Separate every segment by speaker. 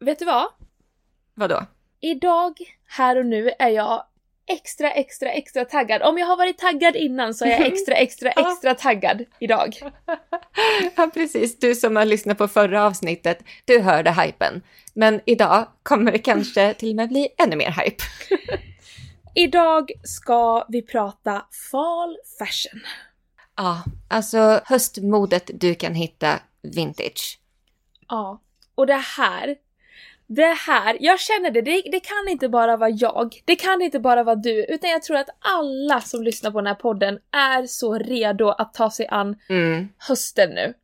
Speaker 1: Vet du vad?
Speaker 2: Vadå?
Speaker 1: Idag, här och nu, är jag extra, extra, extra taggad. Om jag har varit taggad innan så är jag extra, extra, extra taggad idag.
Speaker 2: Ja, precis. Du som har lyssnat på förra avsnittet, du hörde hypen. Men idag kommer det kanske till och med bli ännu mer hype.
Speaker 1: Idag ska vi prata fall fashion.
Speaker 2: Ja, alltså höstmodet du kan hitta vintage.
Speaker 1: Ja, och det här, det här, jag känner det, det, det kan inte bara vara jag, det kan inte bara vara du, utan jag tror att alla som lyssnar på den här podden är så redo att ta sig an
Speaker 2: Mm.
Speaker 1: hösten nu.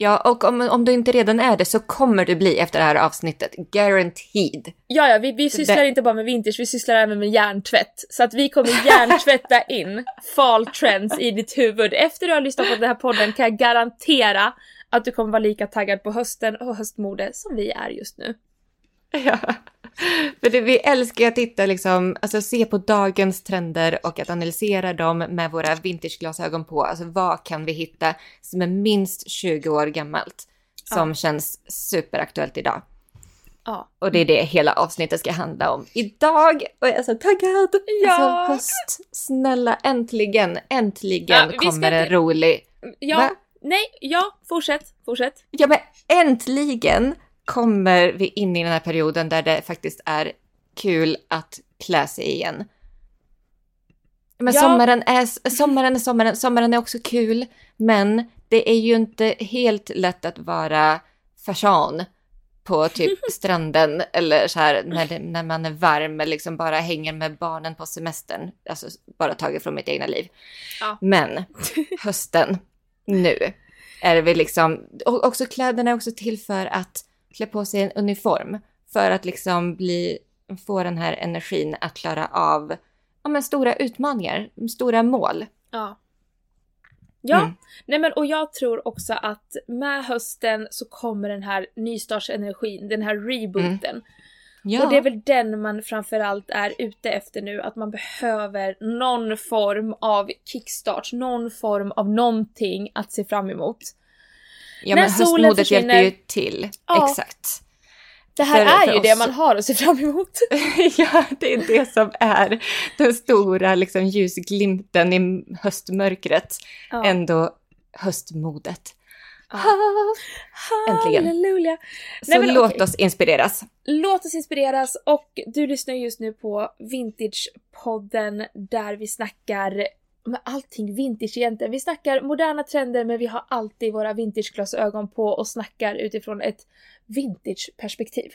Speaker 2: Ja, och om, om du inte redan är det så kommer du bli efter det här avsnittet. Guaranteed.
Speaker 1: Ja, ja, vi, vi sysslar
Speaker 2: det-
Speaker 1: inte bara med vintage, vi sysslar även med hjärntvätt. Så att vi kommer hjärntvätta in fall trends i ditt huvud. Efter du har lyssnat på den här podden kan jag garantera att du kommer vara lika taggad på hösten och höstmode som vi är just nu.
Speaker 2: Ja. För det, vi älskar att titta liksom, alltså se på dagens trender och att analysera dem med våra vintageglasögon på. Alltså vad kan vi hitta som är minst 20 år gammalt? Som känns superaktuellt idag.
Speaker 1: Ja.
Speaker 2: Och det är det hela avsnittet ska handla om idag. Och jag är så taggad!
Speaker 1: Ja.
Speaker 2: Alltså höst, snälla äntligen, äntligen
Speaker 1: Ja,
Speaker 2: kommer en rolig...
Speaker 1: Ja,
Speaker 2: Va?
Speaker 1: nej, ja, fortsätt, fortsätt.
Speaker 2: Ja men äntligen kommer vi in i den här perioden där det faktiskt är kul att klä sig igen. Men
Speaker 1: Ja.
Speaker 2: sommaren, är, sommaren är sommaren, sommaren är också kul, men det är ju inte helt lätt att vara fashion på typ stranden eller så här när, det, när man är varm eller liksom bara hänger med barnen på semestern. Alltså bara taget från mitt egna liv.
Speaker 1: Ja.
Speaker 2: Men hösten, nu är vi liksom, och också kläderna är också till för att klä på sig en uniform. För att liksom bli, få den här energin att klara av ja, men stora utmaningar, stora mål.
Speaker 1: Ja. Ja,
Speaker 2: Mm.
Speaker 1: nej men och jag tror också att med hösten så kommer den här nystartsenergin, den här rebooten.
Speaker 2: Ja,
Speaker 1: Och det är väl den man framförallt är ute efter nu, att man behöver någon form av kickstart, någon form av någonting att se fram emot.
Speaker 2: Ja
Speaker 1: när
Speaker 2: men
Speaker 1: solen
Speaker 2: hjälper ju till.
Speaker 1: Ja.
Speaker 2: Exakt.
Speaker 1: Det här
Speaker 2: För-
Speaker 1: är
Speaker 2: för
Speaker 1: ju
Speaker 2: oss-
Speaker 1: det man har att se fram emot.
Speaker 2: ja, det är det som är den stora liksom, ljusglimten i höstmörkret.
Speaker 1: Ja.
Speaker 2: Ändå höstmodet.
Speaker 1: Ja.
Speaker 2: Äntligen.
Speaker 1: Halleluja!
Speaker 2: Så
Speaker 1: Nej,
Speaker 2: låt
Speaker 1: okej.
Speaker 2: oss inspireras.
Speaker 1: Låt oss inspireras och du lyssnar just nu på Vintage-podden där vi snackar med allting vintage egentligen. Vi snackar moderna trender men vi har alltid våra vintageglasögon på och snackar utifrån ett vintage-perspektiv.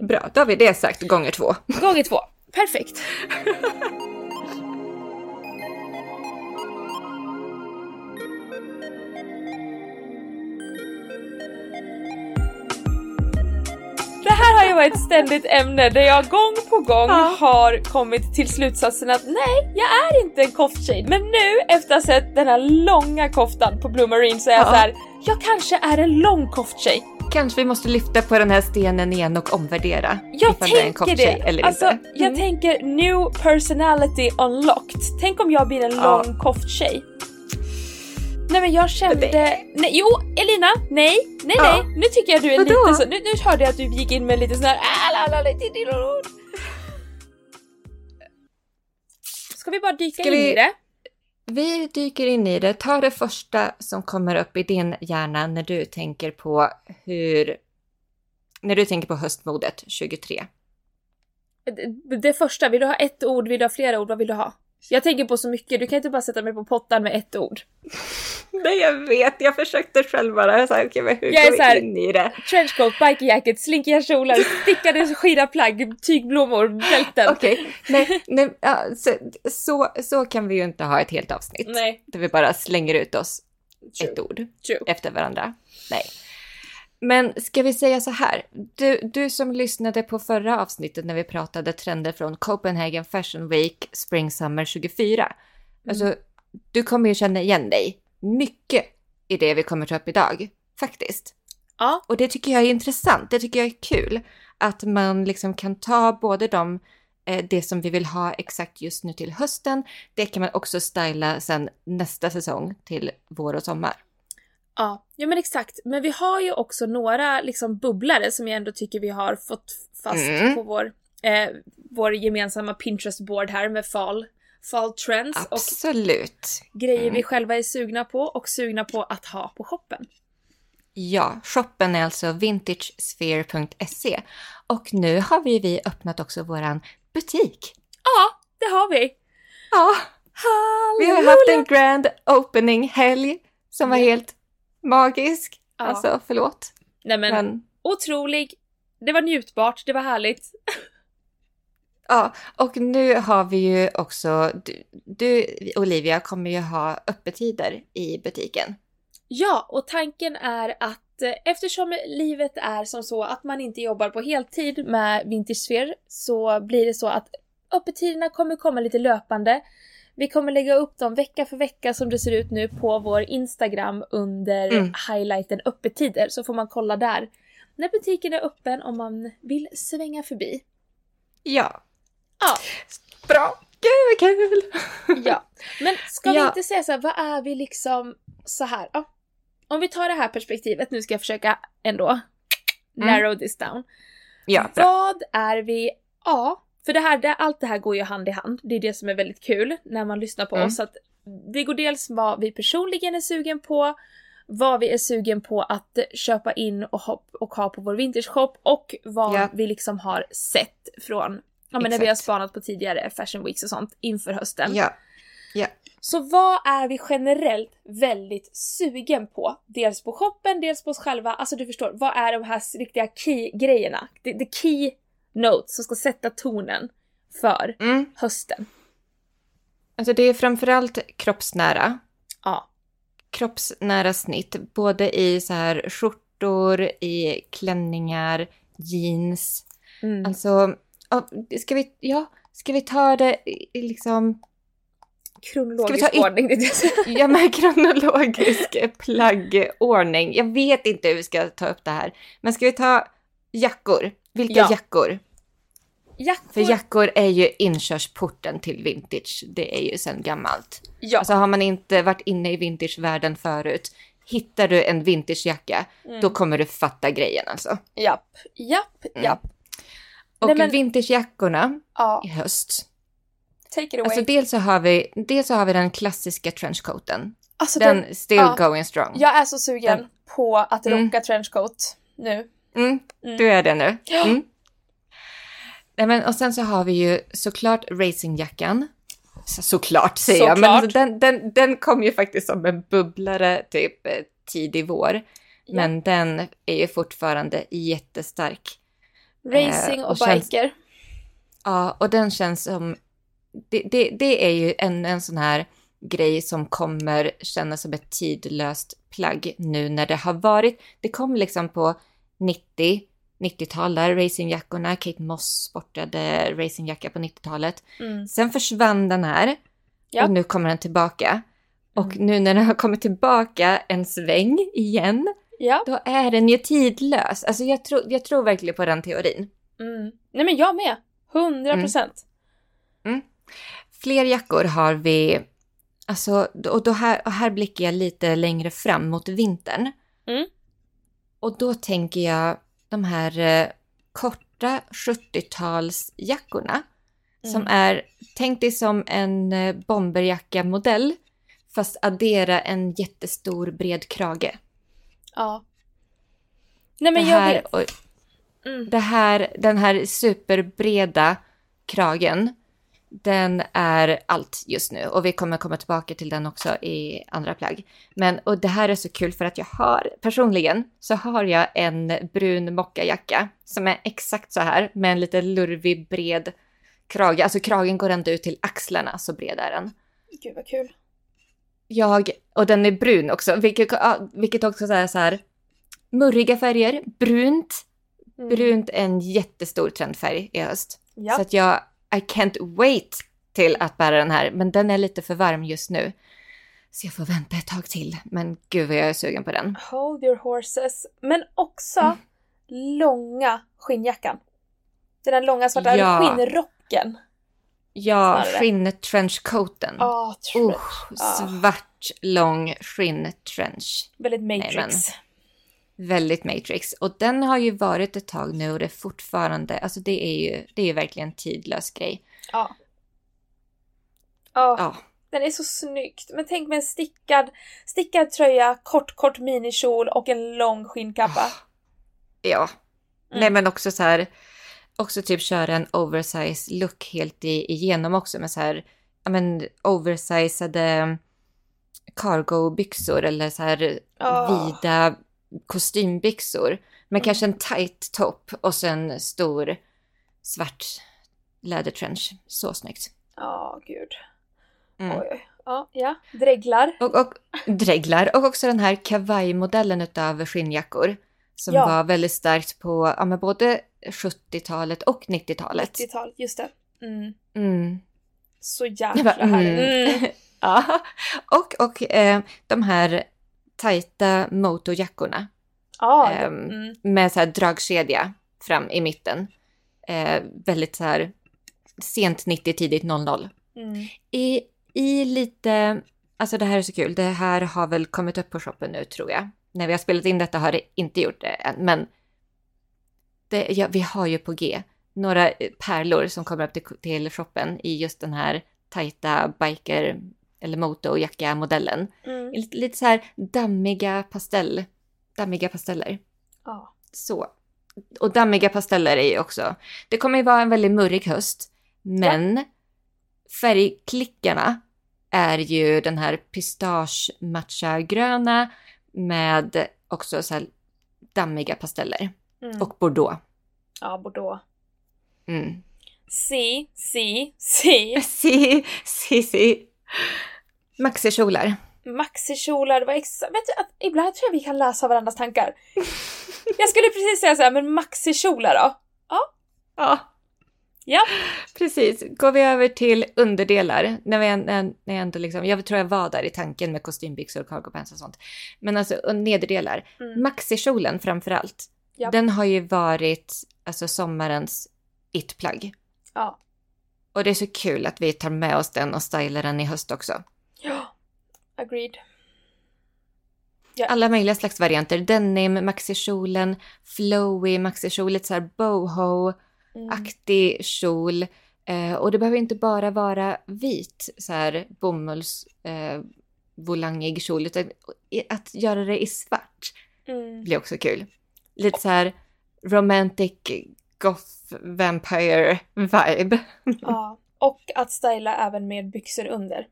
Speaker 2: Bra, då har vi det sagt gånger två.
Speaker 1: Gånger två. Perfekt! Det varit ett ständigt ämne där jag gång på gång
Speaker 2: Ja.
Speaker 1: har kommit till slutsatsen att nej, jag är inte en kofttjej. Men nu efter att ha sett den här långa koftan på Blue Marine så är jag
Speaker 2: Ja.
Speaker 1: så här, jag kanske är en lång kofttjej.
Speaker 2: Kanske vi måste lyfta på den här stenen igen och omvärdera.
Speaker 1: Jag
Speaker 2: ifall du är en
Speaker 1: tänker
Speaker 2: kofttjej
Speaker 1: det!
Speaker 2: Eller
Speaker 1: alltså,
Speaker 2: inte.
Speaker 1: jag
Speaker 2: Mm.
Speaker 1: tänker new personality unlocked. Tänk om jag blir en
Speaker 2: Ja.
Speaker 1: lång kofttjej. Nej men jag kände... Nej, jo, Elina! Nej, nej,
Speaker 2: Ja.
Speaker 1: nej! Nu tycker jag du är
Speaker 2: Vadå?
Speaker 1: lite så... Nu, nu hörde jag att du gick in med lite sån här... Ska vi bara dyka
Speaker 2: Ska
Speaker 1: in
Speaker 2: vi-
Speaker 1: i det?
Speaker 2: Vi dyker in i det. Ta det första som kommer upp i din hjärna när du tänker på hur... När du tänker på höstmodet 23.
Speaker 1: det? Det första, vill du ha ett ord, vill du ha flera ord, vad vill du ha? Jag tänker på så mycket, du kan inte bara sätta mig på pottan med ett ord.
Speaker 2: Nej, jag vet. Jag försökte själv bara. Jag sa, okej, men hur
Speaker 1: Jag
Speaker 2: går
Speaker 1: här-
Speaker 2: vi in i det?
Speaker 1: Trenchcoat, bikerjacket, slinkiga kjolar, stickade skira plagg, tygblommor, bälten.
Speaker 2: Okej, nej, nej, ja, så, så, så kan vi ju inte ha ett helt avsnitt.
Speaker 1: Nej,
Speaker 2: Där vi bara slänger ut oss
Speaker 1: true.
Speaker 2: ett ord
Speaker 1: true.
Speaker 2: efter varandra. Nej. Men ska vi säga så här? Du, du som lyssnade på förra avsnittet när vi pratade trender från Copenhagen Fashion Week Spring Summer 24. Alltså, du kommer ju känna igen dig mycket i det vi kommer ta upp idag. Faktiskt.
Speaker 1: Ja,
Speaker 2: Och det tycker jag är intressant. Det tycker jag är kul. Att man liksom kan ta både de, eh, det som vi vill ha exakt just nu till hösten. Det kan man också styla sen nästa säsong till vår och sommar.
Speaker 1: Ja, ja men exakt. Men vi har ju också några liksom bubblare som jag ändå tycker vi har fått fast
Speaker 2: Mm.
Speaker 1: på vår, eh, vår gemensamma Pinterest-board här med fall, fall trends och
Speaker 2: Absolut.
Speaker 1: grejer
Speaker 2: Mm.
Speaker 1: vi själva är sugna på och sugna på att ha på shoppen.
Speaker 2: Ja, shoppen är alltså vintagesphere.se. Och nu har vi, vi öppnat också våran butik.
Speaker 1: Ja, det har vi!
Speaker 2: Ja, vi har
Speaker 1: Halleluja!
Speaker 2: haft en grand opening helg som var helt magisk.
Speaker 1: Ja.
Speaker 2: Alltså, förlåt.
Speaker 1: Nej men,
Speaker 2: Men
Speaker 1: otrolig. Det var njutbart, det var härligt.
Speaker 2: ja, och nu har vi ju också, du, du Olivia kommer ju ha öppettider i butiken.
Speaker 1: Ja, och tanken är att eh, eftersom livet är som så att man inte jobbar på heltid med Vintage Sphere så blir det så att öppettiderna kommer komma lite löpande. Vi kommer lägga upp dem vecka för vecka som det ser ut nu på vår Instagram under
Speaker 2: Mm.
Speaker 1: highlighten öppettider så får man kolla där när butiken är öppen om man vill svänga förbi.
Speaker 2: Ja.
Speaker 1: Ja.
Speaker 2: Bra. Gud vad kul!
Speaker 1: Ja, men ska vi
Speaker 2: Ja.
Speaker 1: inte säga så här, vad är vi liksom så här? Ja. Om vi tar det här perspektivet, nu ska jag försöka ändå narrow this down.
Speaker 2: Ja, bra.
Speaker 1: Vad är vi? Ja, för det här, det, allt det här går ju hand i hand. Det är det som är väldigt kul när man lyssnar på
Speaker 2: Mm.
Speaker 1: oss. Att det går dels vad vi personligen är sugen på, vad vi är sugen på att köpa in och ha, och ha på vår vintershop och vad
Speaker 2: Ja.
Speaker 1: vi liksom har sett från Ja men när vi har spanat på tidigare fashion weeks och sånt inför hösten.
Speaker 2: Ja. Ja.
Speaker 1: Så vad är vi generellt väldigt sugen på? Dels på shoppen, dels på oss själva. Alltså du förstår, vad är de här riktiga key-grejerna? The, the key notes som ska sätta tonen för
Speaker 2: Mm.
Speaker 1: hösten.
Speaker 2: Alltså det är framförallt kroppsnära.
Speaker 1: Ja.
Speaker 2: Kroppsnära snitt. Både i så här skjortor, i klänningar, jeans.
Speaker 1: Mm.
Speaker 2: Alltså, ska vi, ja, ska vi ta det liksom,
Speaker 1: Kronologisk
Speaker 2: Ska vi ta
Speaker 1: ordning.
Speaker 2: ja men kronologisk plaggordning. Jag vet inte hur vi ska ta upp det här. Men ska vi ta jackor? Vilka
Speaker 1: Ja.
Speaker 2: jackor?
Speaker 1: Jackor.
Speaker 2: För jackor är ju inkörsporten till vintage. Det är ju sedan gammalt.
Speaker 1: ja.
Speaker 2: Alltså har man inte varit inne i vintagevärlden förut, hittar du en vintagejacka,
Speaker 1: Mm.
Speaker 2: då kommer du fatta grejen alltså.
Speaker 1: Japp, japp,
Speaker 2: Mm.
Speaker 1: japp.
Speaker 2: Och
Speaker 1: Nej, men-
Speaker 2: vintagejackorna
Speaker 1: Ja,
Speaker 2: i höst.
Speaker 1: take it away.
Speaker 2: Alltså dels så har vi, dels så har vi den klassiska trenchcoaten.
Speaker 1: Alltså,
Speaker 2: Den still
Speaker 1: ja.
Speaker 2: going strong.
Speaker 1: Jag är så sugen
Speaker 2: Den-
Speaker 1: på att
Speaker 2: Mm.
Speaker 1: rocka trenchcoat nu.
Speaker 2: Mm,
Speaker 1: Mm.
Speaker 2: du är det nu. Mm. Nej, men, och sen så har vi ju såklart racingjackan. Så, såklart säger jag, men
Speaker 1: Såklart.
Speaker 2: alltså, den, den, den kom ju faktiskt som en bubblare typ eh, tidig vår.
Speaker 1: Ja.
Speaker 2: Men den är ju fortfarande jättestark.
Speaker 1: Racing
Speaker 2: Eh,
Speaker 1: och,
Speaker 2: och känns-
Speaker 1: biker.
Speaker 2: Ja, och den känns som... Det, det, det är ju en, en sån här grej som kommer kännas som ett tidlöst plagg nu när det har varit... Det kom liksom på 90, 90-tal där, racingjackorna. Kate Moss sportade racingjacka på 90-talet.
Speaker 1: Mm.
Speaker 2: Sen försvann den här
Speaker 1: Ja.
Speaker 2: och nu kommer den tillbaka. Och
Speaker 1: Mm.
Speaker 2: nu när den har kommit tillbaka en sväng igen,
Speaker 1: Ja.
Speaker 2: då är den ju tidlös. Alltså jag, tror jag tror verkligen på den teorin.
Speaker 1: Mm. Nej men jag med. 100
Speaker 2: Mm.
Speaker 1: procent.
Speaker 2: Fler jackor har vi, alltså, och, då här, och här blickar jag lite längre fram mot vintern. Och då tänker jag de här eh, korta 70-talsjackorna som
Speaker 1: Mm.
Speaker 2: är, tänk dig som en eh, bomberjacka-modell fast addera en jättestor bred krage.
Speaker 1: Ja. Nej men
Speaker 2: det,
Speaker 1: jag
Speaker 2: här,
Speaker 1: vet.
Speaker 2: och,
Speaker 1: Mm.
Speaker 2: det här, den här superbreda kragen, den är allt just nu och vi kommer komma tillbaka till den också i andra plagg. Men och det här är så kul för att jag har personligen så har jag en brun mockajacka som är exakt så här med en lite lurvig bred krage. Alltså kragen går ända ut till axlarna så bred är den.
Speaker 1: Gud vad kul.
Speaker 2: Jag, och den är brun också, vilket, vilket också är så här murriga färger, brunt.
Speaker 1: Mm.
Speaker 2: Brunt är en jättestor trendfärg i höst.
Speaker 1: Ja.
Speaker 2: Så att jag, I can't wait till att bära den här, men den är lite för varm just nu. Så jag får vänta ett tag till, men gud vad jag är sugen på den.
Speaker 1: Hold your horses. Men också
Speaker 2: Mm.
Speaker 1: långa skinnjackan. Den där långa svarta
Speaker 2: Ja.
Speaker 1: skinnrocken.
Speaker 2: Ja,
Speaker 1: Snarare.
Speaker 2: skinn trenchcoaten.
Speaker 1: Ah, trench. Ah.
Speaker 2: svart svart lång skinntrench.
Speaker 1: Väldigt Matrix.
Speaker 2: men- Väldigt Matrix. Och den har ju varit ett tag nu och det är fortfarande, alltså det är ju, det är ju verkligen en tidlös grej.
Speaker 1: Ja. Ja,
Speaker 2: Ja,
Speaker 1: den är så snyggt. Men tänk med en stickad, stickad tröja, kort, kort minikjol och en lång skinnkappa.
Speaker 2: ja.
Speaker 1: Mm.
Speaker 2: Nej men också så här, också typ köra en oversize look helt i, igenom också med så här, ja men oversizade cargo-byxor eller så här
Speaker 1: Ah.
Speaker 2: vida kostymbyxor. Men
Speaker 1: Mm.
Speaker 2: kanske en tight topp och sen en stor svart lädertrench. Så snyggt.
Speaker 1: Ja, gud.
Speaker 2: Mm.
Speaker 1: Oj, oj. Ja, ja. Dreglar.
Speaker 2: Och, och dreglar och också den här kavaj-modellen utav skinnjackor. Som
Speaker 1: Ja.
Speaker 2: var väldigt starkt på ja, men både 70-talet och 90-talet.
Speaker 1: 90-tal, just det. Mm.
Speaker 2: Mm.
Speaker 1: Så jäkla
Speaker 2: bara,
Speaker 1: härligt. Mm.
Speaker 2: ja. Och, och eh, de här tajta motorjackorna
Speaker 1: Ja,
Speaker 2: Ehm,
Speaker 1: mm.
Speaker 2: med så här dragkedja fram i mitten. Eh, väldigt så här sent 90, tidigt 00.
Speaker 1: Mm.
Speaker 2: I, I lite, alltså det här är så kul, det här har väl kommit upp på shoppen nu tror jag. När vi har spelat in detta har det inte gjort det än, men det, ja, vi har ju på G några eh, pärlor som kommer upp till, till shoppen i just den här tajta biker eller motorjacka-modellen.
Speaker 1: Mm.
Speaker 2: Lite, lite så här dammiga pastell, dammiga pasteller.
Speaker 1: Ja.
Speaker 2: Så. Och dammiga pasteller är ju också, det kommer ju vara en väldigt mörk höst, men färgklickarna är ju den här pistache matcha gröna med också så här dammiga pasteller
Speaker 1: Mm.
Speaker 2: och bordeaux.
Speaker 1: ja, Bordeaux.
Speaker 2: Mm.
Speaker 1: Si, si, si.
Speaker 2: Si, si, si. Maxikjolar.
Speaker 1: Maxikjolar, exa- Vet du att ibland tror jag vi kan läsa varandras tankar. jag skulle precis säga så här, men maxikjolar då?
Speaker 2: Ja.
Speaker 1: Ja.
Speaker 2: Precis. Går vi över till underdelar. När, vi, när, när jag, ändå liksom, jag tror jag var där i tanken med kostymbyxor, cargo pants och sånt. Men alltså nederdelar.
Speaker 1: Mm.
Speaker 2: Maxikjolen framför allt.
Speaker 1: Ja.
Speaker 2: Den har ju varit alltså sommarens it-plagg.
Speaker 1: Ja.
Speaker 2: Och det är så kul att vi tar med oss den och stylar den i höst också.
Speaker 1: Agreed.
Speaker 2: Alla möjliga slags varianter. Denim, maxikjolen, flowy maxikjol, lite så här boho.
Speaker 1: Mm.
Speaker 2: kjol. Eh, och det behöver inte bara vara vit så här bomulls eh, volangig kjol utan att göra det i svart
Speaker 1: Mm.
Speaker 2: blir också kul. Lite så här romantic goth vampire vibe.
Speaker 1: Ja. Och att styla även med byxor under.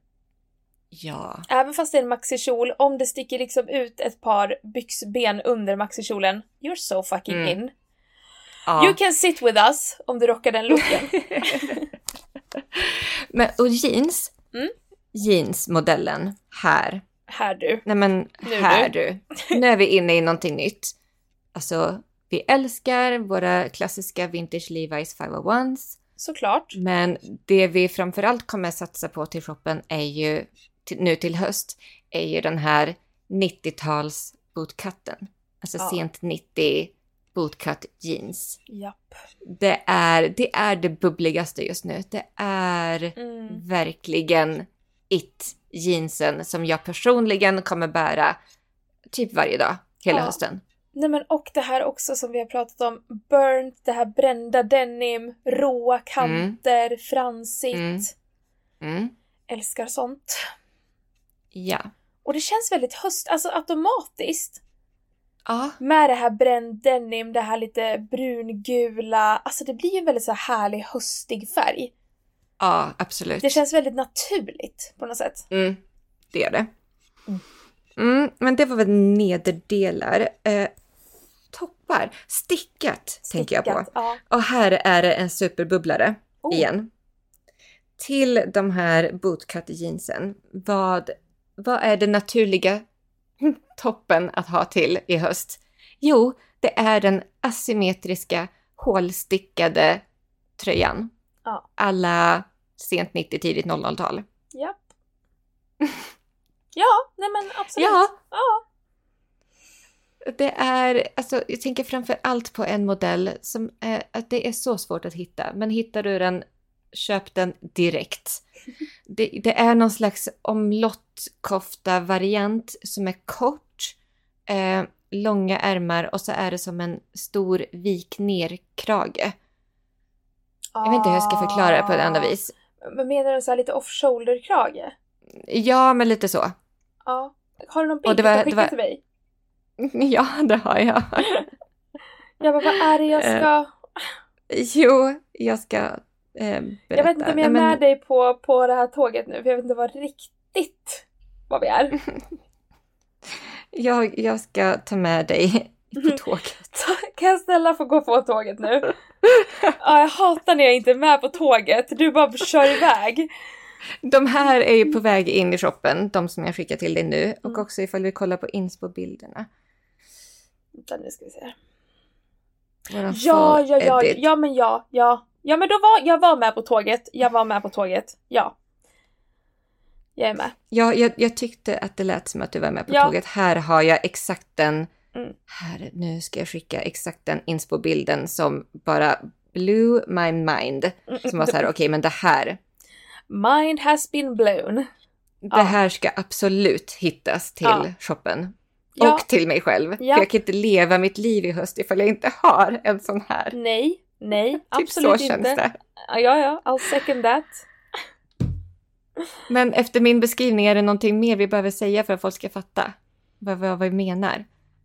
Speaker 2: Ja.
Speaker 1: Även fast det är en maxikjol, om det sticker liksom ut ett par byxben under maxikjolen, you're so fucking
Speaker 2: Mm.
Speaker 1: in.
Speaker 2: ja.
Speaker 1: You can sit with us om du rockar den looken.
Speaker 2: Men, och jeans.
Speaker 1: Mm.
Speaker 2: Jeansmodellen här.
Speaker 1: Här du.
Speaker 2: Nej men
Speaker 1: Nu
Speaker 2: här du. Nu är vi inne i någonting nytt. Alltså, vi älskar våra klassiska vintage Levi's 501s.
Speaker 1: Såklart.
Speaker 2: Men det vi framförallt kommer satsa på till shoppen är ju till, nu till höst är ju den här 90-tals bootcutten. Alltså
Speaker 1: Ja.
Speaker 2: sent 90 bootcut jeans.
Speaker 1: Japp.
Speaker 2: Det är, det är det bubbligaste just nu. Det är
Speaker 1: Mm.
Speaker 2: verkligen it jeansen som jag personligen kommer bära typ varje dag hela
Speaker 1: Ja.
Speaker 2: hösten.
Speaker 1: Nej men och det här också som vi har pratat om, burnt, det här brända denim, råa kanter, fransigt.
Speaker 2: Mm. Mm.
Speaker 1: Älskar sånt.
Speaker 2: Ja.
Speaker 1: Och det känns väldigt höst, alltså automatiskt.
Speaker 2: Ja.
Speaker 1: Med det här bränd denim, det här lite brungula, alltså det blir ju en väldigt så här härlig höstig färg.
Speaker 2: Ja, absolut.
Speaker 1: Det känns väldigt naturligt på något sätt.
Speaker 2: Mm, det gör det.
Speaker 1: Mm.
Speaker 2: Mm, men det var väl nederdelar. Eh, toppar. Stickat, tänker jag på.
Speaker 1: Stickat, Ja.
Speaker 2: Och här är det en superbubblare
Speaker 1: Oh.
Speaker 2: igen. Till de här bootcut jeansen, vad, vad är det naturliga toppen att ha till i höst? Jo, det är den asymmetriska hålstickade tröjan.
Speaker 1: Ja.
Speaker 2: Alla sent 90, tidigt 00-tal.
Speaker 1: Japp. Ja, nej men absolut.
Speaker 2: Ja,
Speaker 1: ja.
Speaker 2: det är, alltså jag tänker framför allt på en modell som är, att det är så svårt att hitta. Men hittar du den köp den direkt. Det, det är någon slags omlottkofta-variant som är kort, eh, långa ärmar och så är det som en stor vik ner-krage. Jag vet inte hur jag ska förklara det på ett enda vis.
Speaker 1: Men menar du så här lite off-shoulder-krage?
Speaker 2: Ja, men lite så.
Speaker 1: Ja. Har du någon bild du
Speaker 2: var- det
Speaker 1: skicka
Speaker 2: var-
Speaker 1: till mig?
Speaker 2: Ja, det har jag.
Speaker 1: Jag bara, vad är det jag
Speaker 2: Eh,
Speaker 1: ska...
Speaker 2: Jo, jag ska eh.
Speaker 1: Jag vet inte om jag är
Speaker 2: Nej, men-
Speaker 1: med dig på, på det här tåget nu, för jag vet inte vad riktigt vad vi är.
Speaker 2: Jag, jag ska ta med dig på tåget.
Speaker 1: Kan jag snälla få gå på tåget nu? Ja, jag hatar när jag inte är med på tåget. Du bara kör iväg.
Speaker 2: De här är ju på väg in i shoppen, de som jag skickar till dig nu. Och
Speaker 1: Mm.
Speaker 2: också ifall vi kollar på inspo-bilderna.
Speaker 1: Vänta, nu ska vi se. Ja, ja, ja,
Speaker 2: edit.
Speaker 1: ja, men ja, ja. Ja, men då var jag var med på tåget. Jag var med på tåget. Ja. Jag är med.
Speaker 2: Ja, jag, jag tyckte att det lät som att du var med på
Speaker 1: Ja.
Speaker 2: tåget. Här har jag exakt den.
Speaker 1: Mm.
Speaker 2: Här, nu ska jag skicka exakt den inspo-bilden som bara blew my mind. Som var så här, okej, men det här,
Speaker 1: Mind has been blown.
Speaker 2: det
Speaker 1: Ja.
Speaker 2: här ska absolut hittas till
Speaker 1: Ja.
Speaker 2: shoppen.
Speaker 1: Ja.
Speaker 2: Och till mig själv.
Speaker 1: Ja.
Speaker 2: För jag kan inte leva mitt liv i höst ifall jag inte har en sån här.
Speaker 1: Nej, nej,
Speaker 2: Typ
Speaker 1: absolut
Speaker 2: så känns
Speaker 1: inte.
Speaker 2: det.
Speaker 1: Ja, ja, I'll second that.
Speaker 2: Men efter min beskrivning, är det någonting mer vi behöver säga för att folk ska fatta vad, vad, vad vi menar?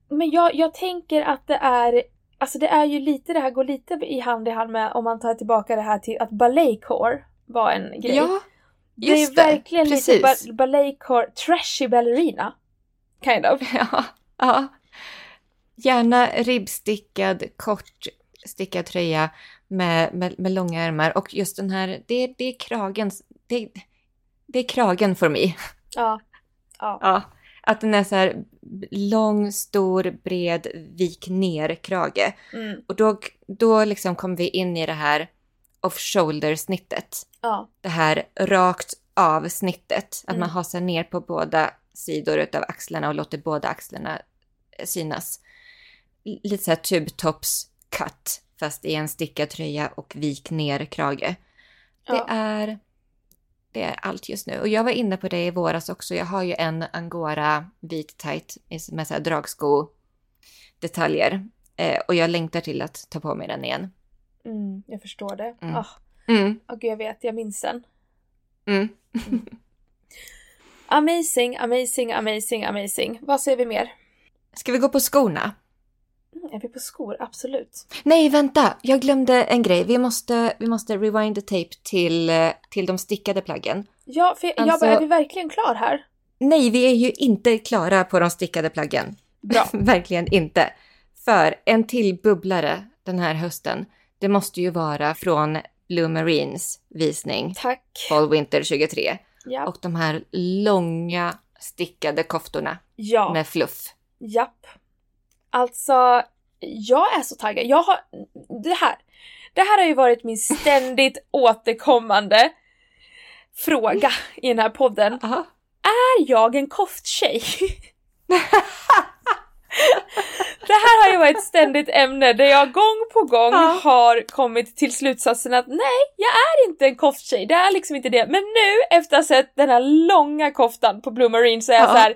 Speaker 1: Men jag, jag tänker att det är, alltså det är ju lite, det här går lite i hand i hand med om man tar tillbaka det här till att balletcore var en grej.
Speaker 2: Ja,
Speaker 1: det är
Speaker 2: just det.
Speaker 1: verkligen
Speaker 2: Precis.
Speaker 1: lite ba- balletcore, trashy ballerina. Kind of.
Speaker 2: Ja, ja. Gärna ribbstickad, kort stickad tröja med, med, med långa ärmar. Och just den här, det, det är kragen, det, det är kragen för mig.
Speaker 1: Ja. Ja.
Speaker 2: Ja, att den är så här lång, stor, bred, vik ner krage.
Speaker 1: Mm.
Speaker 2: Och då, då liksom kommer vi in i det här off-shoulder-snittet.
Speaker 1: Ja.
Speaker 2: Det här rakt av snittet. Att
Speaker 1: Mm.
Speaker 2: man hasar ner på båda sidor av axlarna och låter båda axlarna synas. Lite så här tubtops cut fast i en stickad tröja och vik ner krage. Det
Speaker 1: Ja.
Speaker 2: är, det är allt just nu. Och jag var inne på det i våras också. Jag har ju en angora vit tight med så här dragsko detaljer. Eh, och jag längtar till att ta på mig den igen.
Speaker 1: Mm, jag förstår det.
Speaker 2: Mm.
Speaker 1: Ah,
Speaker 2: Mm,
Speaker 1: ah, gud, jag vet, jag minns den.
Speaker 2: mm.
Speaker 1: Amazing, amazing, amazing, amazing. Vad säger vi mer?
Speaker 2: Ska vi gå på skorna?
Speaker 1: Mm, är vi på skor? Absolut.
Speaker 2: Nej, vänta! Jag glömde en grej. Vi måste, vi måste rewind the tape till, eh, till de stickade plaggen.
Speaker 1: Ja, för jag, jag
Speaker 2: Alltså-
Speaker 1: bara, är vi verkligen klar här?
Speaker 2: Nej, vi är ju inte klara på de stickade plaggen.
Speaker 1: Bra.
Speaker 2: Verkligen inte. För en till bubblare den här hösten, det måste ju vara från Blue Marines visning
Speaker 1: Tack.
Speaker 2: Fall Winter 23.
Speaker 1: Ja.
Speaker 2: Och de här långa stickade koftorna
Speaker 1: Ja.
Speaker 2: med fluff.
Speaker 1: Japp. Alltså, jag är så taggad. Jag har... Det här. Det här har ju varit min ständigt återkommande fråga i den här podden.
Speaker 2: Aha.
Speaker 1: Är jag en kofttjej? Det här har ju varit ett ständigt ämne där jag gång på gång
Speaker 2: Ja.
Speaker 1: har kommit till slutsatsen att nej, jag är inte en kofttjej. Det är liksom inte det. Men nu efter att ha sett den här långa koftan på Blue Marine så är jag
Speaker 2: Ja.
Speaker 1: så här.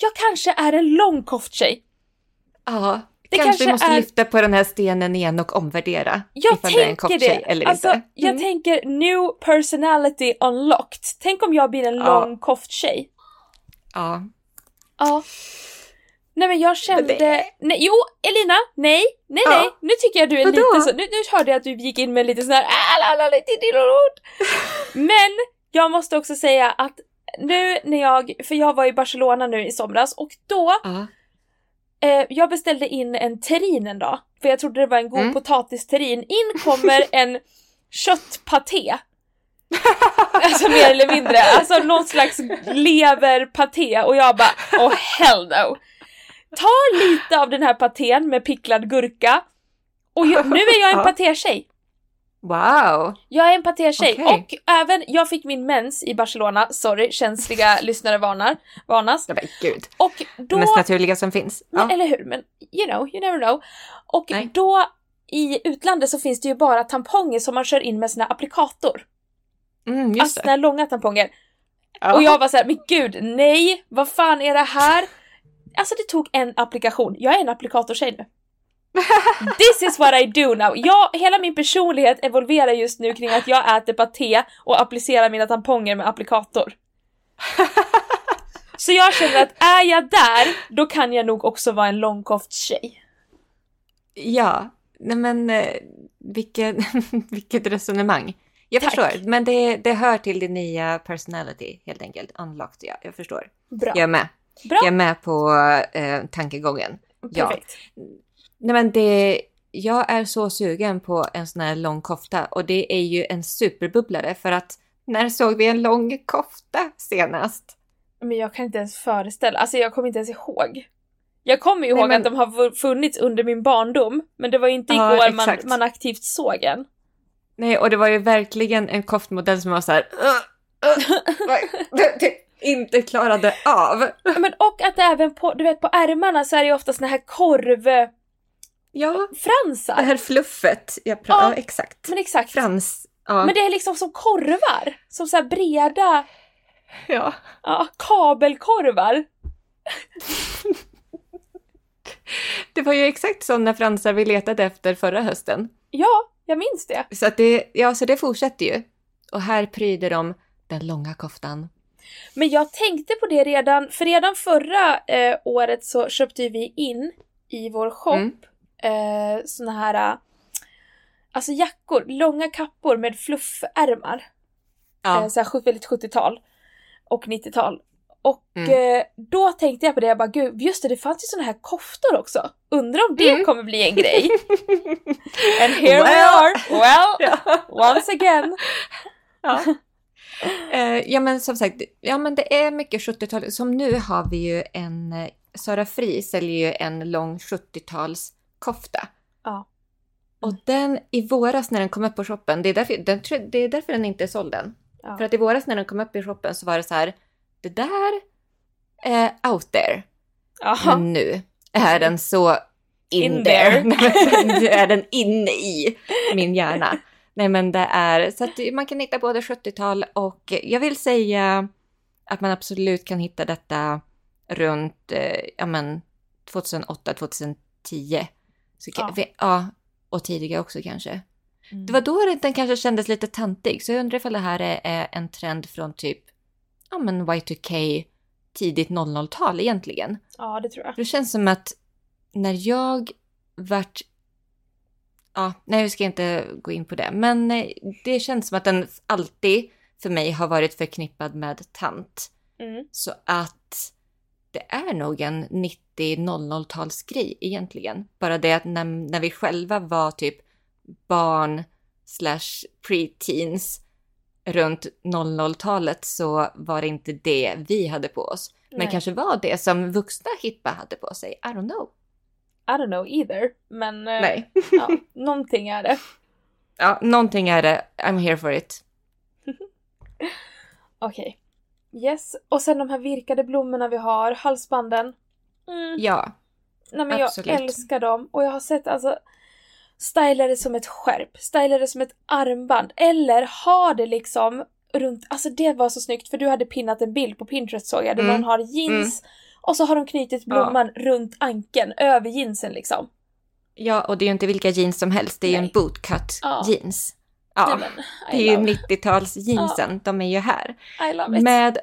Speaker 1: Jag kanske är en lång kofttjej.
Speaker 2: Ja,
Speaker 1: Det
Speaker 2: kanske,
Speaker 1: kanske
Speaker 2: vi måste
Speaker 1: är-
Speaker 2: lyfta på den här stenen igen och omvärdera.
Speaker 1: Jag
Speaker 2: ifall du är en
Speaker 1: tänker
Speaker 2: kofttjej
Speaker 1: det.
Speaker 2: eller
Speaker 1: alltså,
Speaker 2: inte.
Speaker 1: jag
Speaker 2: Mm.
Speaker 1: tänker new personality unlocked. Tänk om jag blir en
Speaker 2: Ja.
Speaker 1: lång kofttjej.
Speaker 2: Ja.
Speaker 1: Ja. Nej men jag kände...
Speaker 2: det-
Speaker 1: Nej, jo, Elina! Nej, nej,
Speaker 2: Ja.
Speaker 1: nej! Nu tycker jag du är
Speaker 2: Vadå?
Speaker 1: lite så... Nu, nu hörde jag att du gick in med lite sån här... "Ah, la, la, la, ti, ti, lo, lo." Men jag måste också säga att nu när jag... För jag var i Barcelona nu i somras och då...
Speaker 2: ja.
Speaker 1: Eh, jag beställde in en terrin en dag. För jag trodde det var en god
Speaker 2: Mm.
Speaker 1: potatisterrin. In kommer en köttpaté. Alltså mer eller mindre. Alltså någon slags leverpaté och jag bara oh hell no. Tar lite av den här patén med picklad gurka och jag, nu är jag en patétjej.
Speaker 2: Wow!
Speaker 1: Jag är en patétjej
Speaker 2: Okej.
Speaker 1: och även jag fick min mens i Barcelona, sorry känsliga lyssnare varnar, varnas.
Speaker 2: Men gud.
Speaker 1: Och då...
Speaker 2: mest naturliga som finns. Ja.
Speaker 1: Eller hur, men you know, you never know. Och
Speaker 2: Nej.
Speaker 1: då i utlandet så finns det ju bara tamponger som man kör in med sina applikator.
Speaker 2: Mm,
Speaker 1: Alltså här långa tamponger.
Speaker 2: Ja.
Speaker 1: Och jag var så här, men gud, nej, vad fan är det här? Alltså det tog en applikation. Jag är en applikatortjej nu. This is what I do now. Jag, hela min personlighet evolverar just nu kring att jag äter paté och applicerar mina tamponger med applikator. Så jag känner att är jag där, då kan jag nog också vara en långkoft-tjej.
Speaker 2: Ja, nej men eh, vilket, vilket resonemang. Jag
Speaker 1: Tack.
Speaker 2: förstår, men det, det hör till din nya personality helt enkelt. Unlocked, ja. Jag förstår.
Speaker 1: Bra.
Speaker 2: Jag är med.
Speaker 1: Bra.
Speaker 2: Jag är med på eh, tankegången. ja. Nej men det, jag är så sugen på en sån här lång kofta och det är ju en superbubblare för att när såg vi en lång kofta senast?
Speaker 1: Men jag kan inte ens föreställa, alltså jag kommer inte ens ihåg. Jag kommer ju
Speaker 2: Nej,
Speaker 1: ihåg
Speaker 2: men-
Speaker 1: att de har funnits under min barndom, men det var ju inte
Speaker 2: Ja,
Speaker 1: igår man, man aktivt såg en.
Speaker 2: Nej, och det var ju verkligen en koftmodell som var så här... Typ inte klarade av.
Speaker 1: Men och att även på, du vet på ärmarna så är det ju ofta såna här korvfransar.
Speaker 2: Ja, det här fluffet. Jag pratar,
Speaker 1: Ja.
Speaker 2: ja, exakt.
Speaker 1: Men exakt.
Speaker 2: Frans. Ja.
Speaker 1: Men det är liksom som korvar. Som så här breda
Speaker 2: ja.
Speaker 1: ja, kabelkorvar.
Speaker 2: Det var ju exakt sådana fransar vi letade efter förra hösten.
Speaker 1: Ja, jag minns det.
Speaker 2: Så, att det, ja, så det fortsätter ju. Och här pryder de den långa koftan.
Speaker 1: Men jag tänkte på det redan, för redan förra eh, året så köpte vi in i vår shop
Speaker 2: Mm.
Speaker 1: Eh, såna här Alltså jackor, långa kappor med fluffärmar.
Speaker 2: Ja.
Speaker 1: Eh, så här väldigt 70-tal och 90-tal. Och
Speaker 2: Mm.
Speaker 1: eh, då tänkte jag på det, jag bara gud, just det, det fanns ju såna här koftor också. Undrar om det
Speaker 2: Mm.
Speaker 1: kommer bli en grej? And here we
Speaker 2: Well.
Speaker 1: are! Well, once again.
Speaker 2: Ja. Eh, ja men som sagt, ja men det är mycket 70-tal. Som nu har vi ju en, eh, Sara Fri säljer ju en lång 70-tals kofta.
Speaker 1: Ja.
Speaker 2: Och den i våras när den kom upp på shoppen, det är därför den, det är därför den inte är såld än.
Speaker 1: Ja.
Speaker 2: För att i våras när den kom upp i shoppen så var det så här, det där är out there.
Speaker 1: Jaha.
Speaker 2: Men nu är den så in,
Speaker 1: In
Speaker 2: there.
Speaker 1: there.
Speaker 2: Nu är den inne i min hjärna. Nej men det är, så att man kan hitta både 70-tal och jag vill säga att man absolut kan hitta detta runt, eh, ja men 2008, 2010.
Speaker 1: Ja.
Speaker 2: ja, och tidigare också kanske.
Speaker 1: Mm.
Speaker 2: Det var då den kanske kändes lite tantig, så jag undrar ifall det här är, en trend från typ, ja men Y2K, tidigt 00-tal egentligen.
Speaker 1: Ja, det tror jag.
Speaker 2: Det känns som att när jag vart... Ja, nej, vi ska inte gå in på det. Men eh, det känns som att den alltid för mig har varit förknippad med tant.
Speaker 1: Mm.
Speaker 2: Så att det är nog en 90-00-talsgrej egentligen. Bara det att när, när vi själva var typ barn slash pre-teens runt 00-talet så var det inte det vi hade på oss. Men
Speaker 1: Nej.
Speaker 2: kanske var det som vuxna hippa hade på sig. I don't know.
Speaker 1: I don't know either, men eh,
Speaker 2: Nej.
Speaker 1: ja, någonting är det.
Speaker 2: Ja, någonting är det. I'm here for it.
Speaker 1: Okej. Yes, och sen de här virkade blommorna vi har, halsbanden. Mm.
Speaker 2: Ja.
Speaker 1: Nej men
Speaker 2: absolut.
Speaker 1: jag älskar dem och jag har sett alltså styla det som ett skärp, styla det som ett armband eller ha det liksom runt, alltså det var så snyggt för du hade pinnat en bild på Pinterest såg jag där
Speaker 2: Mm.
Speaker 1: någon har jeans och så har de knutit blomman runt ankeln över jeansen liksom.
Speaker 2: Ja, och det är ju inte vilka jeans som helst. Det är ju en bootcut
Speaker 1: Ja.
Speaker 2: jeans. Ja,
Speaker 1: men,
Speaker 2: det är ju
Speaker 1: love,
Speaker 2: 90-tals jeansen. De är ju här.
Speaker 1: I love it.
Speaker 2: Med,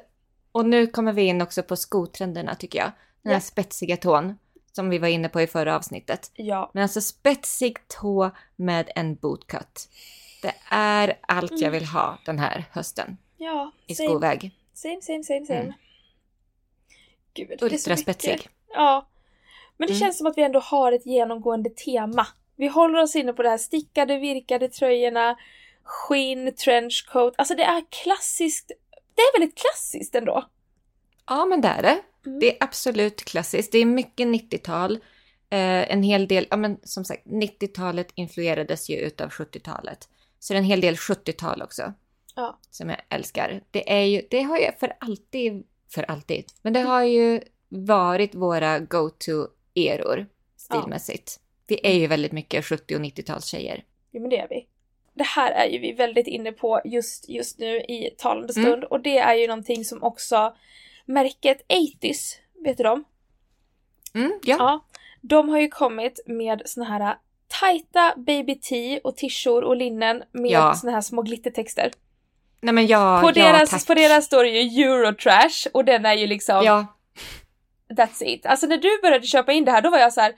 Speaker 2: och nu kommer vi in också på skotrenderna tycker jag. Den här
Speaker 1: Ja.
Speaker 2: spetsiga tån som vi var inne på i förra avsnittet.
Speaker 1: Ja,
Speaker 2: Men alltså spetsig tå med en bootcut. Det är allt jag
Speaker 1: Mm.
Speaker 2: vill ha den här hösten
Speaker 1: ja.
Speaker 2: i
Speaker 1: same,
Speaker 2: skoväg.
Speaker 1: Same, same, same, same.
Speaker 2: Mm.
Speaker 1: Gud, det är så mycket.
Speaker 2: Ultraspetsig.
Speaker 1: Ja. Men det
Speaker 2: Mm.
Speaker 1: känns som att vi ändå har ett genomgående tema. Vi håller oss inne på det här stickade, virkade tröjorna, skinn, trenchcoat. Alltså det är klassiskt. Det är väldigt klassiskt ändå.
Speaker 2: Ja, men det är det.
Speaker 1: Mm.
Speaker 2: Det är absolut klassiskt. Det är mycket 90-tal. Eh, en hel del, ja men som sagt, 90-talet influerades ju utav 70-talet. Så det är en hel del 70-tal också.
Speaker 1: Ja.
Speaker 2: Som jag älskar. Det är ju, det har ju för alltid, för alltid, men det har ju varit våra go-to-eror stilmässigt. Vi är ju väldigt mycket 70 och 90-talstjejer.
Speaker 1: Jo men det är vi. det här är ju vi väldigt inne på just, just nu i talande
Speaker 2: Mm.
Speaker 1: stund och det är ju någonting som också märket 80s, vet du dem?
Speaker 2: Mm, ja.
Speaker 1: Ja. De har ju kommit med såna här tajta baby tee och tishor och linnen med
Speaker 2: Ja.
Speaker 1: såna här små glittertexter.
Speaker 2: Nej men ja,
Speaker 1: på,
Speaker 2: ja,
Speaker 1: deras,
Speaker 2: tack.
Speaker 1: på deras står det ju Eurotrash och den är ju liksom
Speaker 2: Ja,
Speaker 1: That's it. Alltså när du började köpa in det här då var jag så här.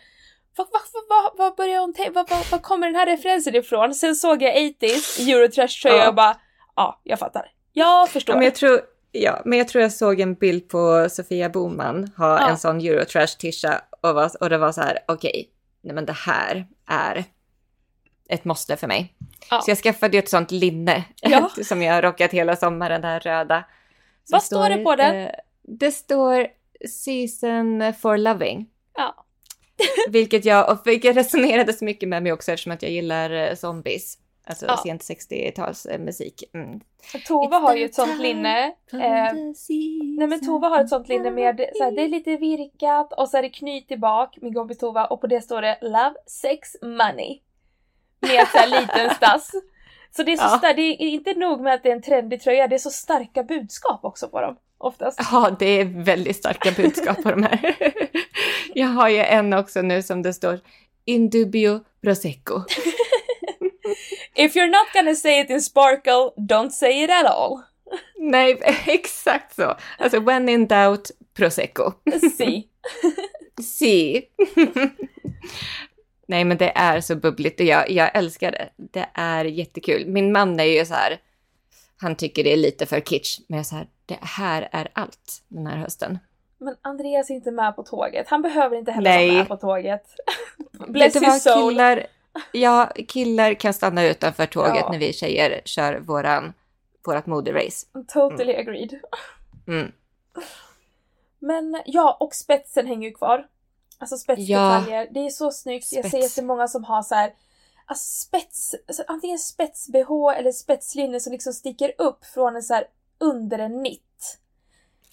Speaker 1: Vad, vad, vad, vad, börjar hon tänka? Vad, vad, vad kommer den här referensen ifrån? Sen såg jag 80s, Eurotrash tröja
Speaker 2: Ja.
Speaker 1: och bara ja, jag fattar. Jag förstår.
Speaker 2: Ja, men jag tror, ja, men jag tror jag såg en bild på Sofia Boman ha
Speaker 1: Ja.
Speaker 2: en sån Eurotrash-tisha och, var, och det var så här, okej, nej men det här är ett måste för mig.
Speaker 1: Ja.
Speaker 2: Så jag skaffade ju ett sånt linne
Speaker 1: Ja.
Speaker 2: som jag har rockat hela sommaren, det här röda.
Speaker 1: Vad står det på den?
Speaker 2: eh, det står Season for Loving.
Speaker 1: Ja.
Speaker 2: Vilket jag, och vilket resonerade så mycket med mig också eftersom att jag gillar eh, zombies. Alltså
Speaker 1: Ja.
Speaker 2: sent 60-tals eh, musik. Mm.
Speaker 1: Tova har ju ett sånt linne. Eh, nej men Tova har ett sånt linne med så det är lite virkat och så är det knyt i bak, min kompis Tova, och på det står det Love, Sex, Money. Med så här liten stass. Så det är så
Speaker 2: Ja.
Speaker 1: starkt, det är inte nog med att det är en trendig tröja, det är så starka budskap också på dem. Oftast.
Speaker 2: Ja, det är väldigt starka budskap på de här. Jag har ju en också nu som det står Indubio Prosecco.
Speaker 1: If you're not gonna say it in sparkle, don't say it at all.
Speaker 2: Nej, exakt så. Alltså, when in doubt, Prosecco.
Speaker 1: See.
Speaker 2: Si. Nej, men det är så bubbligt och jag, jag älskar det. Det är jättekul. Min man är ju så här, han tycker det är lite för kitsch, men jag är så här, det här är allt den här hösten.
Speaker 1: Men Andreas är inte med på tåget. Han behöver inte heller
Speaker 2: Nej.
Speaker 1: vara med på tåget. Bless his soul.
Speaker 2: killar, ja, killar kan stanna utanför tåget
Speaker 1: Ja.
Speaker 2: när vi tjejer kör våran, vårat moderace.
Speaker 1: Totally agreed.
Speaker 2: Mm.
Speaker 1: Men ja, och spetsen hänger ju kvar. Alltså spetsdetaljer. Det är så snyggt. Jag ser
Speaker 2: Spets.
Speaker 1: jättemånga som har så här Alltså spets, alltså antingen spets-bh eller spetslinne som liksom sticker upp från en så här under en nitt.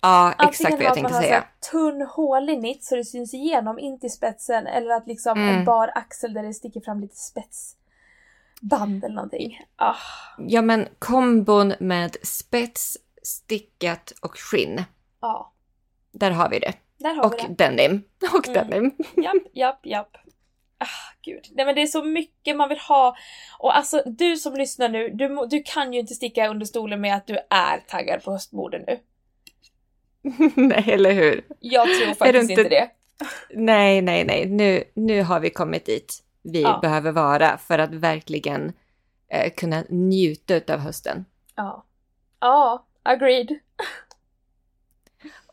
Speaker 2: Ja,
Speaker 1: Antingen
Speaker 2: exakt vad jag
Speaker 1: att
Speaker 2: tänkte
Speaker 1: man har så
Speaker 2: säga.
Speaker 1: här tunn hålig nitt så det syns igenom in till spetsen eller att liksom
Speaker 2: Mm.
Speaker 1: en bar axel där det sticker fram lite spetsband eller någonting. Ah,
Speaker 2: Ja, men kombon med spets, stickat och skinn.
Speaker 1: ja,
Speaker 2: Där har vi det.
Speaker 1: har
Speaker 2: Och
Speaker 1: vi det.
Speaker 2: denim. Och
Speaker 1: Mm.
Speaker 2: denim.
Speaker 1: Japp, japp, japp. Ah, gud. Nej men det är så mycket man vill ha. Och alltså du som lyssnar nu, du, du kan ju inte sticka under stolen med att du är taggad på höstmode nu.
Speaker 2: nej, eller hur?
Speaker 1: Jag tror faktiskt
Speaker 2: inte-
Speaker 1: inte det.
Speaker 2: Nej, nej, nej. Nu, nu har vi kommit dit vi
Speaker 1: Ja.
Speaker 2: behöver vara för att verkligen eh, kunna njuta av hösten.
Speaker 1: Ja. Ja, agreed.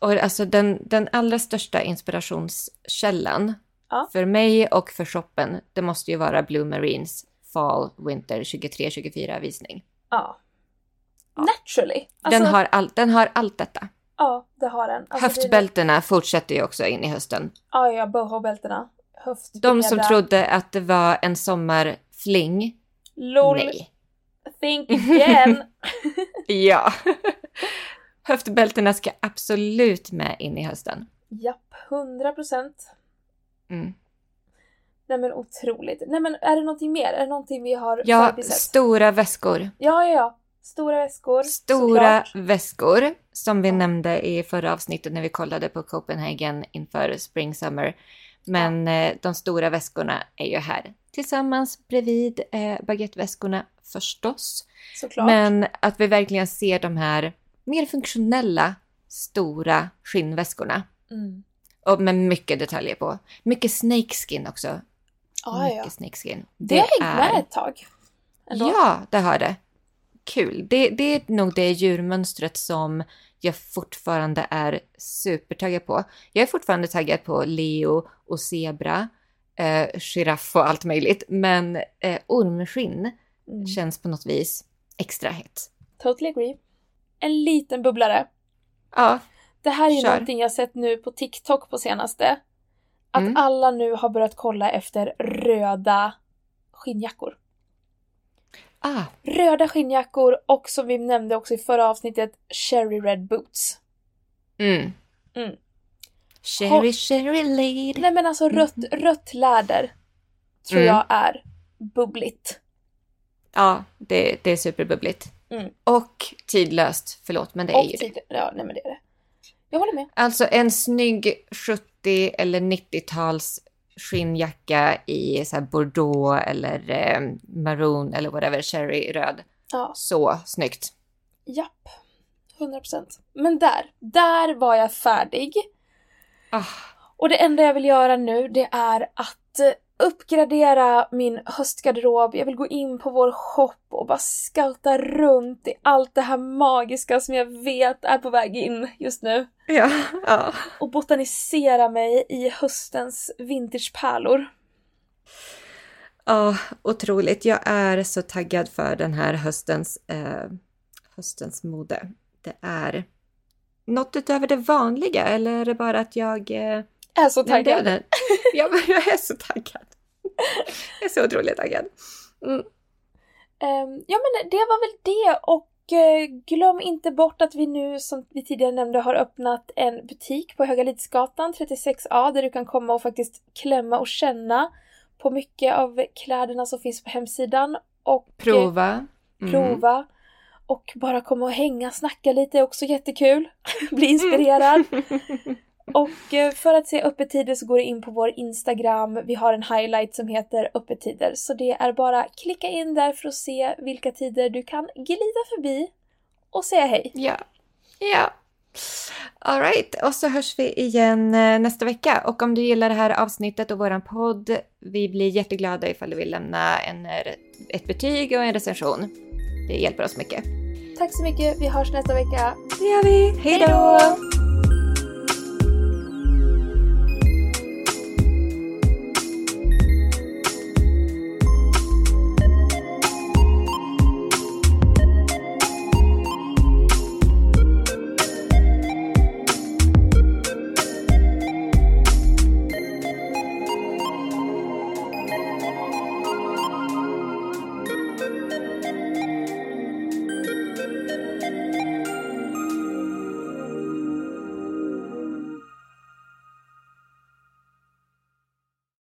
Speaker 2: Och alltså den, den allra största inspirationskällan
Speaker 1: Ja.
Speaker 2: för mig och för shoppen, det måste ju vara Blue Marines Fall Winter 23-24 visning.
Speaker 1: Ja.
Speaker 2: Ja.
Speaker 1: Naturally. Alltså,
Speaker 2: Den, har all, den har allt detta.
Speaker 1: Ja, det har den. Alltså, det-
Speaker 2: Höftbältena fortsätter ju också in i hösten.
Speaker 1: Ja, ja, boho-bältena. Höft.
Speaker 2: De som trodde att det var en sommarfling,
Speaker 1: LOL.
Speaker 2: nej.
Speaker 1: Think again.
Speaker 2: Ja. Höftbältena ska absolut med in i hösten.
Speaker 1: Japp, 100 procent.
Speaker 2: Mm.
Speaker 1: Nej men otroligt. Nej men är det någonting mer? Är det någonting vi har
Speaker 2: Ja,
Speaker 1: förbisett?
Speaker 2: stora väskor.
Speaker 1: Ja, ja, ja. Stora väskor.
Speaker 2: Stora
Speaker 1: såklart.
Speaker 2: väskor som vi
Speaker 1: Ja.
Speaker 2: nämnde i förra avsnittet när vi kollade på Copenhagen inför Spring Summer. Men eh, de stora väskorna är ju här tillsammans bredvid eh, baguetteväskorna förstås.
Speaker 1: Såklart.
Speaker 2: Men att vi verkligen ser de här mer funktionella stora skinnväskorna.
Speaker 1: Mm.
Speaker 2: Och med mycket detaljer på. Mycket snakeskin också.
Speaker 1: Ja, ja.
Speaker 2: mycket snakeskin.
Speaker 1: Det har hängt med ett tag. Ändå.
Speaker 2: Ja, det har det. Kul. Det, det är nog det djurmönstret som jag fortfarande är supertaggad på. Jag är fortfarande taggad på leo och zebra, eh, giraff och allt möjligt. Men eh, ormskinn
Speaker 1: Mm.
Speaker 2: känns på något vis extra hett.
Speaker 1: Totally agree. En liten bubblare.
Speaker 2: Ja,
Speaker 1: Det här är
Speaker 2: Kör.
Speaker 1: någonting jag sett nu på TikTok på senaste. Att
Speaker 2: Mm.
Speaker 1: alla nu har börjat kolla efter röda skinnjackor.
Speaker 2: Ah,
Speaker 1: Röda skinnjackor och som vi nämnde också i förra avsnittet, cherry red boots.
Speaker 2: mm.
Speaker 1: Mm.
Speaker 2: Cherry, cherry lady.
Speaker 1: Nej men alltså rött, rött läder tror
Speaker 2: Mm.
Speaker 1: jag är bubbligt.
Speaker 2: Ja, det, det är superbubbligt.
Speaker 1: Mm.
Speaker 2: Och tidlöst, förlåt men det är
Speaker 1: Och
Speaker 2: ju det.
Speaker 1: tid. Ja, nej men det är det. Jag håller med.
Speaker 2: Alltså en snygg 70 eller 90-tals skinnjacka i så bordeaux eller eh, maroon eller whatever, cherry-röd.
Speaker 1: Ja,
Speaker 2: Så snyggt.
Speaker 1: japp. 100%. Men där, där var jag färdig.
Speaker 2: Ah,
Speaker 1: Och det enda jag vill göra nu det är att eh, uppgradera min höstgarderob. Jag vill gå in på vår shop och bara scouta runt i allt det här magiska som jag vet är på väg in just nu.
Speaker 2: ja, ja.
Speaker 1: Och botanisera mig i höstens vintagepärlor.
Speaker 2: Ja, otroligt. Jag är så taggad för den här höstens, eh, höstens mode. Det är något utöver det vanliga eller är det bara att jag... Eh,
Speaker 1: Jag är så
Speaker 2: nej, det är
Speaker 1: taggad.
Speaker 2: det. Ja, men jag är så taggad. Jag är så otroligt taggad. Mm.
Speaker 1: Ehm, ja men det var väl det och eh, glöm inte bort att vi nu som vi tidigare nämnde har öppnat en butik på Höga Lidsgatan 36A där du kan komma och faktiskt klämma och känna på mycket av kläderna som finns på hemsidan och eh,
Speaker 2: Prova. Mm.
Speaker 1: prova. Och bara komma och hänga, snacka lite är också jättekul. Bli inspirerad. Och eh, för att se öppettider så går du in på vår Instagram. Vi har en highlight som heter öppettider. Så det är bara att klicka in där för att se vilka tider du kan glida förbi och säga hej.
Speaker 2: Ja. Ja. Alright, och så hörs vi igen eh, nästa vecka. Och om du gillar det här avsnittet och våran podd, vi blir jätteglada ifall du vill lämna en, eh, ett betyg och en recension. Det hjälper oss mycket.
Speaker 1: Tack så mycket, vi hörs nästa vecka.
Speaker 2: Det gör vi. Hej då!